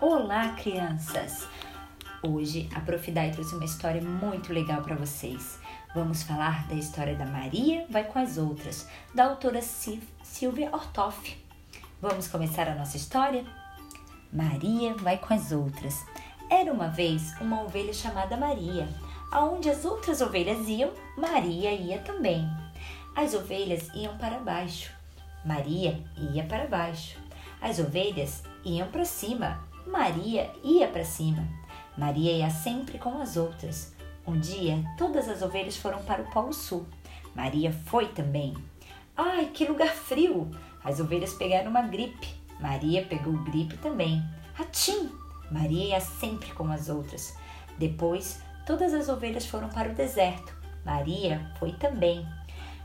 Olá, crianças! Hoje a Prof. Dai trouxe uma história muito legal para vocês. Vamos falar da história da Maria vai com as outras, da autora Silvia Ortoff. Vamos começar a nossa história? Maria vai com as outras. Era uma vez uma ovelha chamada Maria. Aonde as outras ovelhas iam, Maria ia também. As ovelhas iam para baixo. Maria ia para baixo. As ovelhas iam para cima. Maria ia para cima. Maria ia sempre com as outras. Um dia, todas as ovelhas foram para o Polo Sul. Maria foi também. Ai, que lugar frio! As ovelhas pegaram uma gripe. Maria pegou gripe também. Atim! Maria ia sempre com as outras. Depois, todas as ovelhas foram para o deserto. Maria foi também.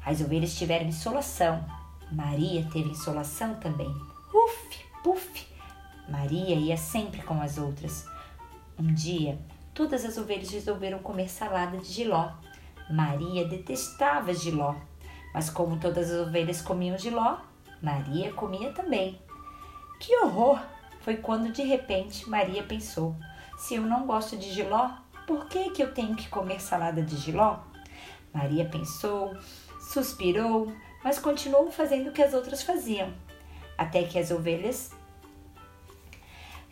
As ovelhas tiveram insolação. Maria teve insolação também. Uf, puf! Maria ia sempre com as outras. Um dia, todas as ovelhas resolveram comer salada de giló. Maria detestava giló, mas como todas as ovelhas comiam giló, Maria comia também. Que horror! Foi quando de repente Maria pensou: se eu não gosto de giló, por que, que eu tenho que comer salada de giló? Maria pensou, suspirou, mas continuou fazendo o que as outras faziam, até que as ovelhas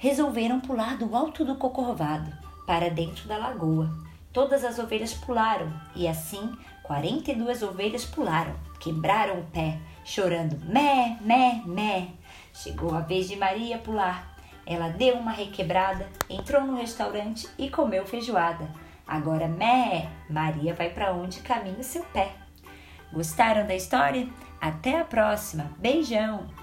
resolveram pular do alto do cocorvado para dentro da lagoa. Todas as ovelhas pularam e assim 42 ovelhas pularam, quebraram o pé, chorando mé, mé, mé. Chegou a vez de Maria pular. Ela deu uma requebrada, entrou no restaurante e comeu feijoada. Agora mé, Maria vai para onde caminha seu pé. Gostaram da história? Até a próxima. Beijão!